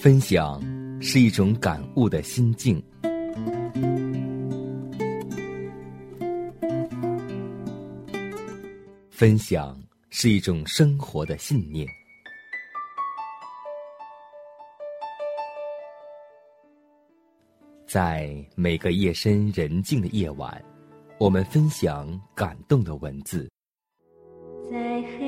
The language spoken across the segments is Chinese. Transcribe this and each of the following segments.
分享是一种感悟的心境，分享是一种生活的信念。在每个夜深人静的夜晚，我们分享感动的文字。在黑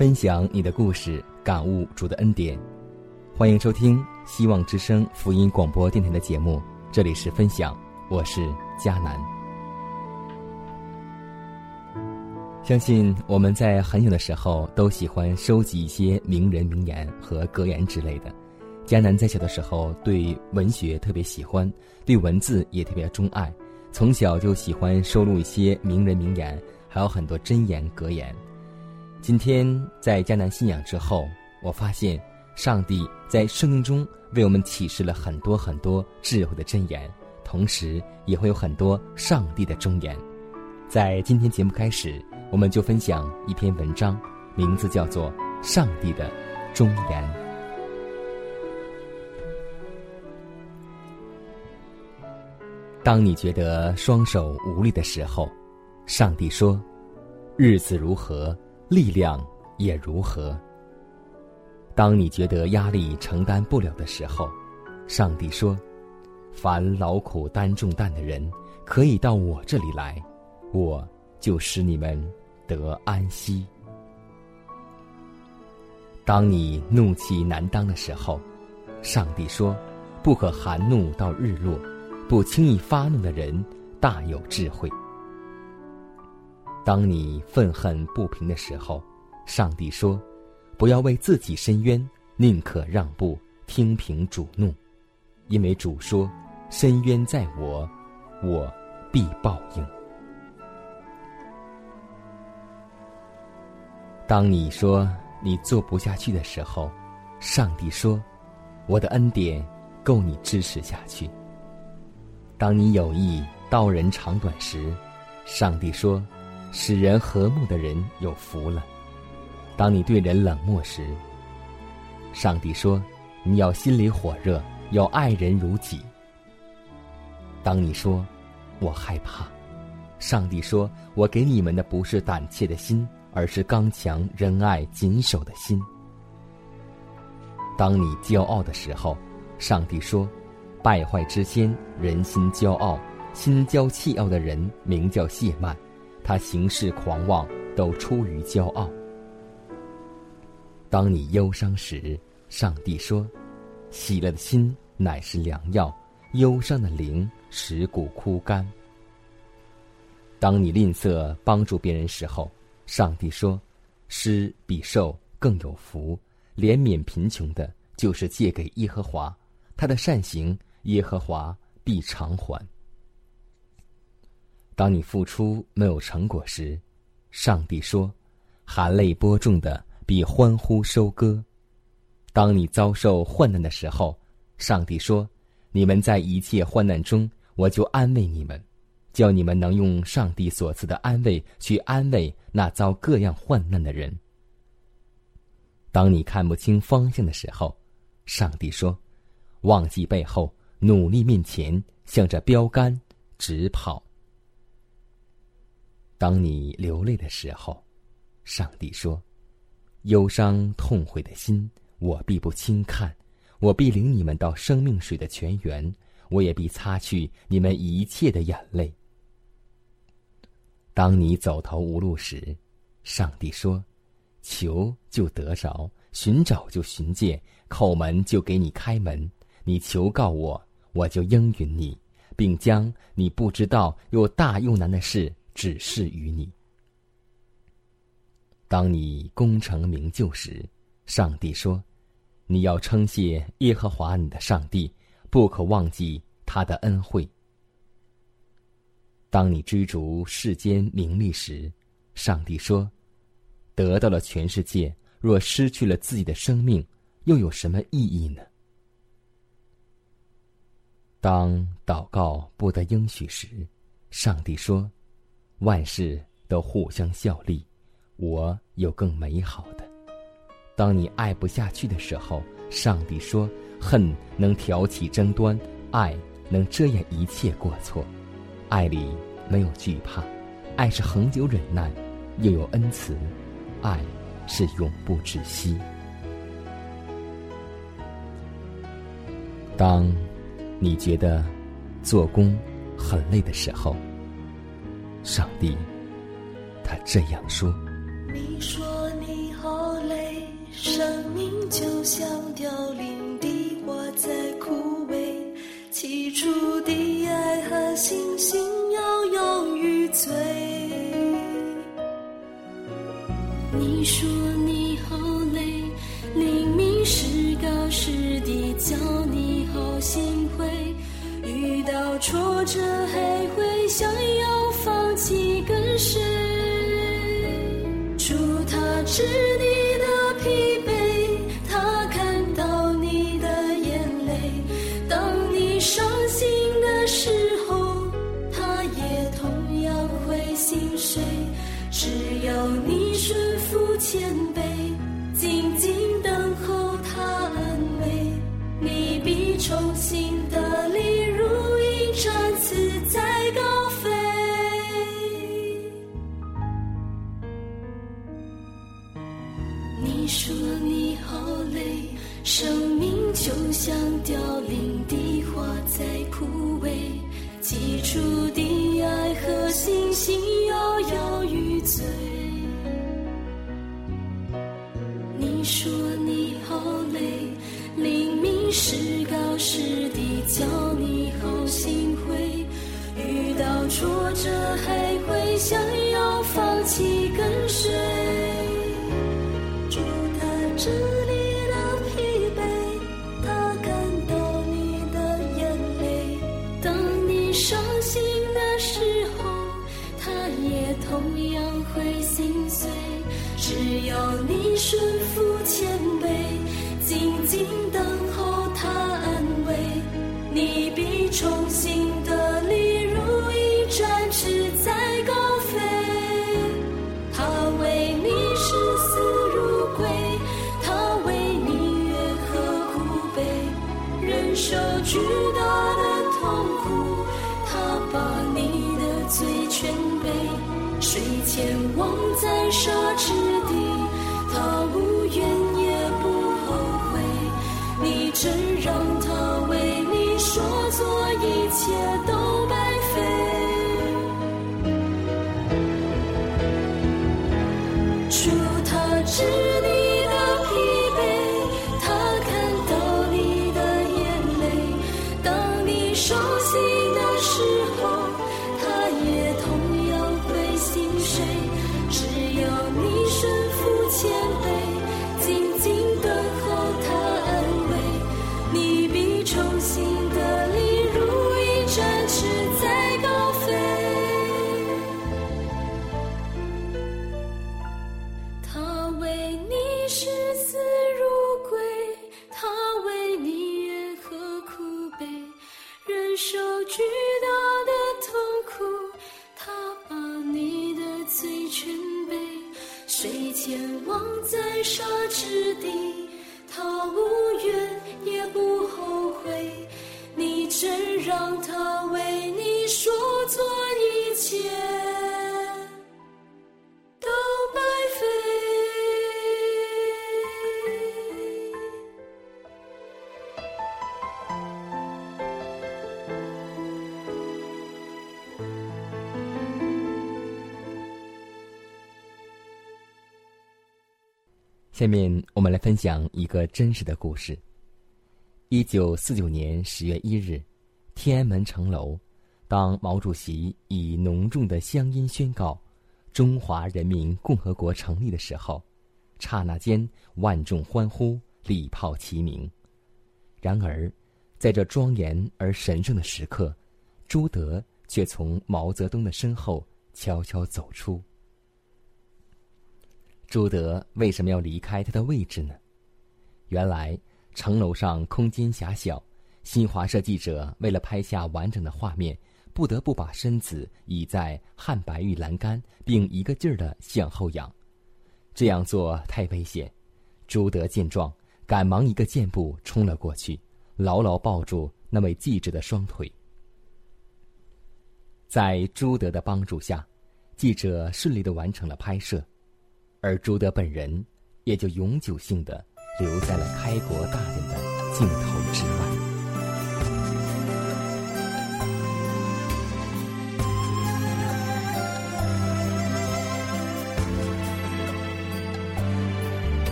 分享你的故事，感悟主的恩典。欢迎收听希望之声福音广播电台的节目，这里是分享，我是佳南。相信我们在很小的时候都喜欢收集一些名人名言和格言之类的。佳南在小的时候对文学特别喜欢，对文字也特别钟爱，从小就喜欢收录一些名人名言，还有很多箴言格言。今天在迦南信仰之后，我发现上帝在圣经中为我们启示了很多很多智慧的箴言，同时也会有很多上帝的忠言。在今天节目开始，我们就分享一篇文章，名字叫做《上帝的忠言》。当你觉得双手无力的时候，上帝说：“日子如何？”力量也如何？当你觉得压力承担不了的时候，上帝说：“凡劳苦担重担的人，可以到我这里来，我就使你们得安息。”当你怒气难当的时候，上帝说：“不可含怒到日落，不轻易发怒的人大有智慧。”当你愤恨不平的时候，上帝说：“不要为自己伸冤，宁可让步，听凭主怒，因为主说：‘伸冤在我，我必报应。’”当你说你做不下去的时候，上帝说：“我的恩典够你支持下去。”当你有意刀人长短时，上帝说。使人和睦的人有福了。当你对人冷漠时，上帝说：“你要心里火热，要爱人如己。”当你说“我害怕”，上帝说：“我给你们的不是胆怯的心，而是刚强、仁爱、谨守的心。”当你骄傲的时候，上帝说：“败坏之心，人心骄傲，心骄气傲的人名叫谢曼。”他行事狂妄，都出于骄傲。当你忧伤时，上帝说：“喜乐的心乃是良药，忧伤的灵使骨枯干。”当你吝啬帮助别人时候，上帝说：“施比受更有福，怜悯贫穷的，就是借给耶和华，他的善行，耶和华必偿还。”当你付出没有成果时，上帝说：“含泪播种的比欢呼收割。”当你遭受患难的时候，上帝说：“你们在一切患难中，我就安慰你们，叫你们能用上帝所赐的安慰去安慰那遭各样患难的人。”当你看不清方向的时候，上帝说：“忘记背后，努力面前，向着标杆直跑。”当你流泪的时候，上帝说：“忧伤痛悔的心，我必不轻看；我必领你们到生命水的泉源，我也必擦去你们一切的眼泪。当你走投无路时，上帝说：“求就得着，寻找就寻见，叩门就给你开门。你求告我，我就应允你，并将你不知道又大又难的事指示于你。”当你功成名就时，上帝说：“你要称谢耶和华你的上帝，不可忘记他的恩惠。”当你追逐世间名利时，上帝说：“得到了全世界，若失去了自己的生命，又有什么意义呢？”当祷告不得应许时，上帝说：“万事都互相效力，我有更美好的。”当你爱不下去的时候，上帝说：“恨能挑起争端，爱能遮掩一切过错。”爱里没有惧怕，爱是恒久忍耐，又有恩慈，爱是永不止息。当你觉得做工很累的时候，上帝他这样说：“你说你好累，生命就像凋零的花在枯萎。”起初的爱和信心摇摇欲坠。你说你好累，明明是高是低，叫你好心灰。遇到挫折还会想要几根水祝他知你会心碎。只要你顺服谦卑，静静等候他安慰，你必重下面我们来分享一个真实的故事。一九四九年十月一日，天安门城楼，当毛主席以浓重的乡音宣告“中华人民共和国成立”的时候，刹那间万众欢呼，礼炮齐鸣。然而，在这庄严而神圣的时刻，朱德却从毛泽东的身后悄悄走出。朱德为什么要离开他的位置呢？原来城楼上空间狭小，新华社记者为了拍下完整的画面，不得不把身子倚在汉白玉栏杆，并一个劲儿的向后仰。这样做太危险。朱德见状，赶忙一个箭步冲了过去，牢牢抱住那位记者的双腿。在朱德的帮助下，记者顺利的完成了拍摄。而朱德本人，也就永久性的留在了开国大典的镜头之外。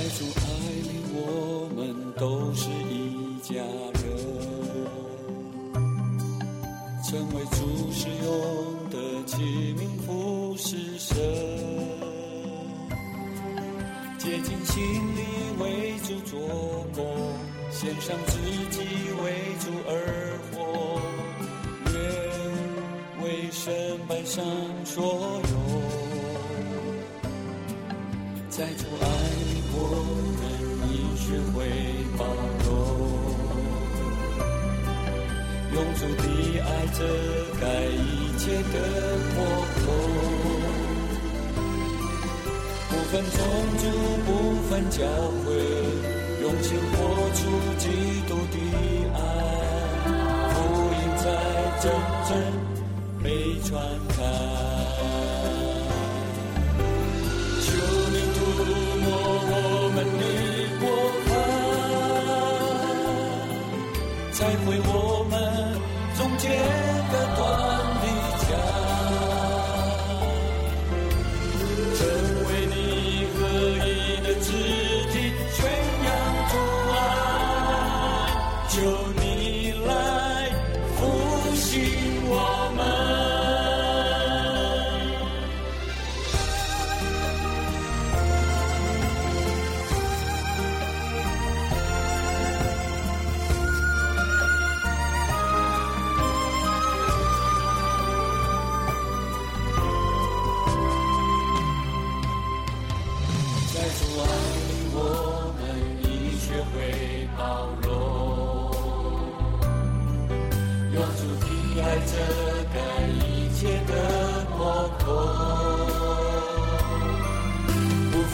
在主爱里，我们都是一家人。成为主使用的器皿，服侍神。竭尽心力为主做工，献上自己为主而活。愿为神摆上所有，在主爱。我们已学会包容，永驻的爱遮盖一切的破口，不分种族，不分教会，用心活出基督的爱，福音在真正被传开。求你涂抹我我们的过犯，才会我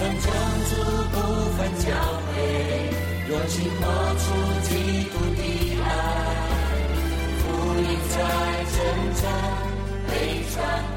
分长子，不分教会，用心活出基督的爱，福音在成长，被传。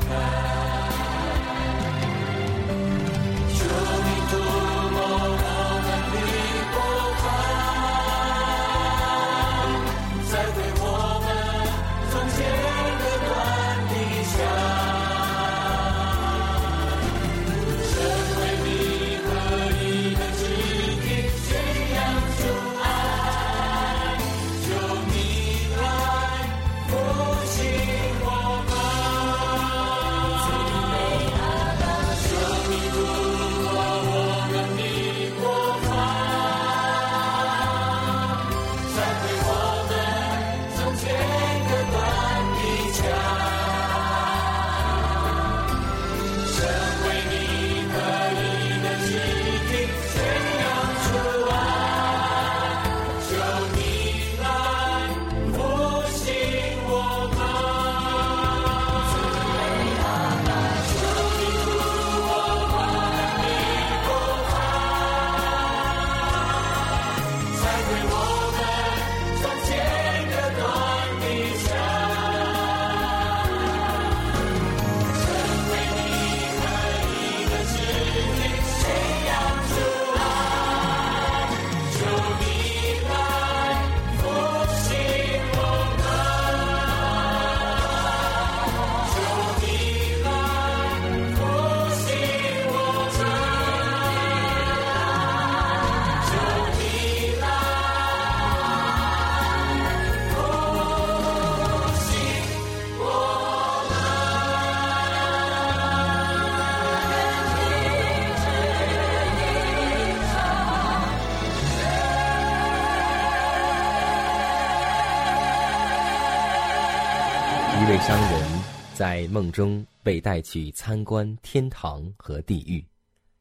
在梦中被带去参观天堂和地狱，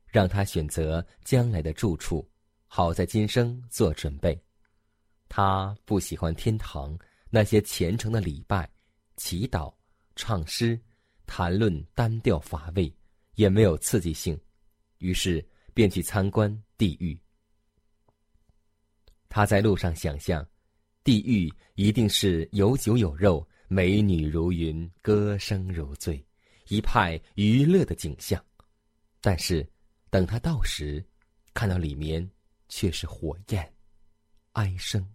让他选择将来的住处，好在今生做准备。他不喜欢天堂那些虔诚的礼拜、祈祷、唱诗、谈论单调乏味，也没有刺激性，于是便去参观地狱。他在路上想象，地狱一定是有酒有肉。美女如云，歌声如醉，一派娱乐的景象。但是，等他到时，看到里面却是火焰、哀声、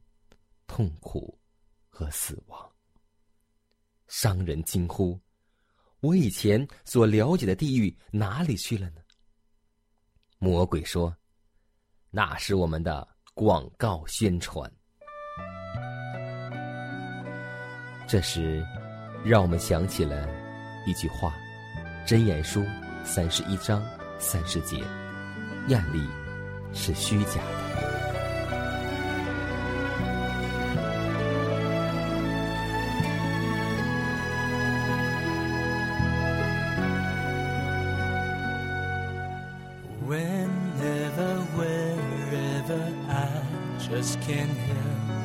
痛苦和死亡。商人惊呼：“我以前所了解的地狱哪里去了呢？”魔鬼说：“那是我们的广告宣传。”这时，让我们想起了一句话，《真言书》三十一章三十节：“艳丽是虚假的。” Whenever, wherever, I just can't help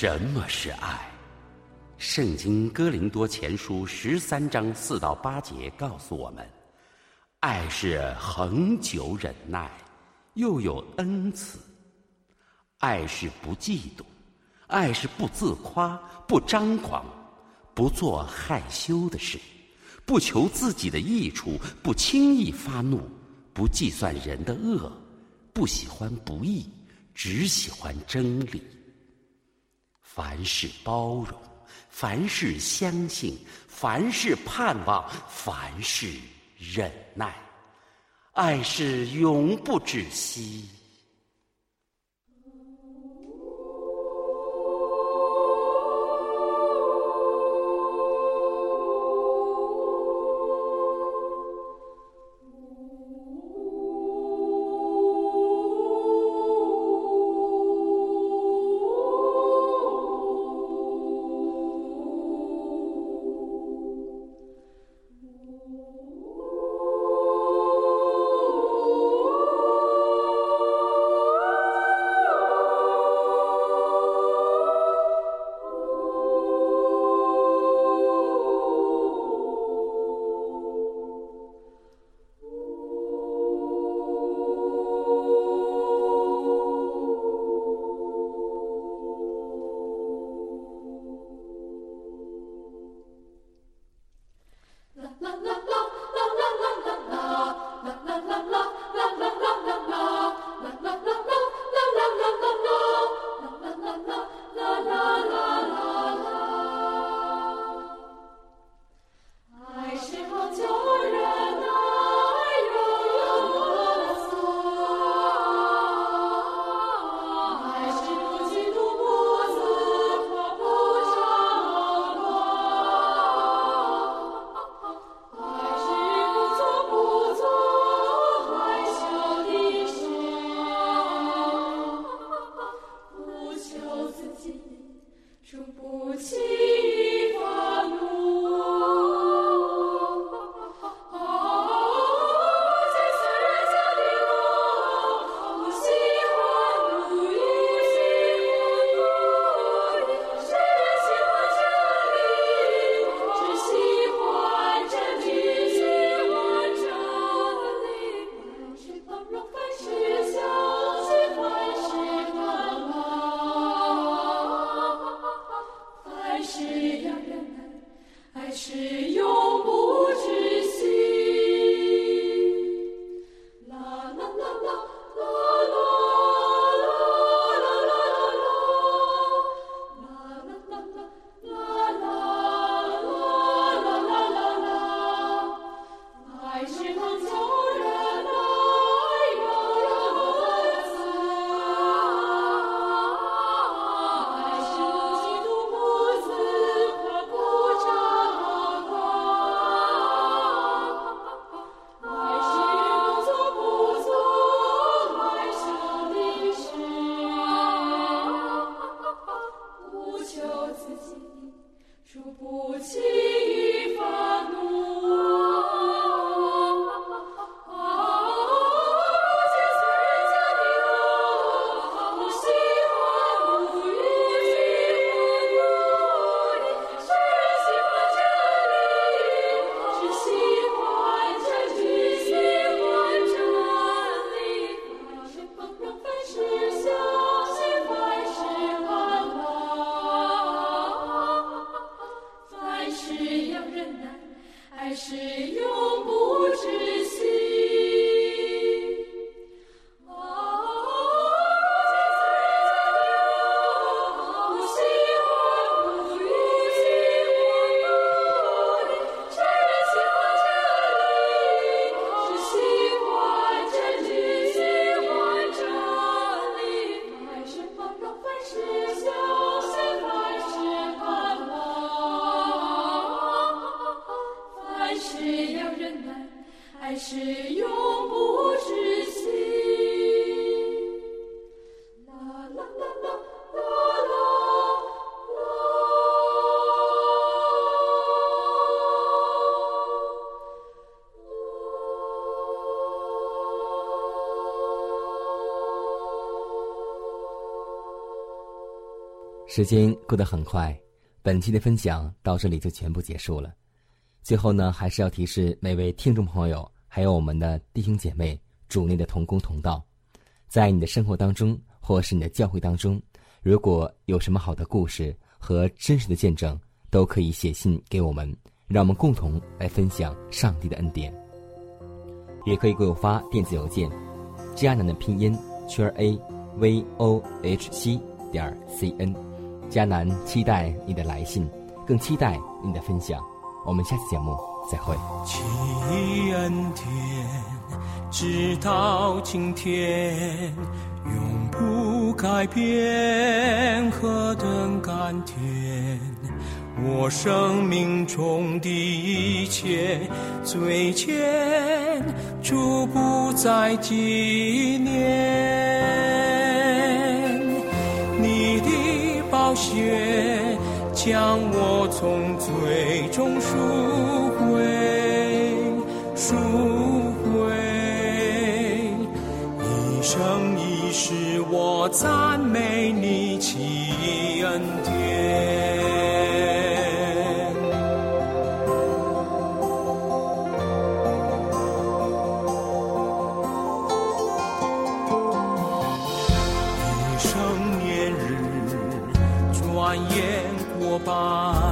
什么是爱？圣经哥林多前书十三章四到八节告诉我们，爱是恒久忍耐，又有恩慈；爱是不嫉妒，爱是不自夸，不张狂，不做害羞的事，不求自己的益处，不轻易发怒，不计算人的恶，不喜欢不义，只喜欢真理。凡事包容，凡事相信，凡事盼望，凡事忍耐。爱是永不止息。时间过得很快，本期的分享到这里就全部结束了。最后呢，还是要提示每位听众朋友，还有我们的弟兄姐妹、主内的同工同道，在你的生活当中，或是你的教会当中，如果有什么好的故事和真实的见证，都可以写信给我们，让我们共同来分享上帝的恩典。也可以给我发电子邮件，迦南的拼音圈 a v o h c 点 c n。迦南期待你的来信，更期待你的分享。我们下次节目再会。奇恩典，直到今天，永不改变，何等甘甜！我生命中的一切最前，主不再纪念。你的宝血将我从最终赎，赎回一生一世，我赞美你。祈恩天一生年日，转眼过半。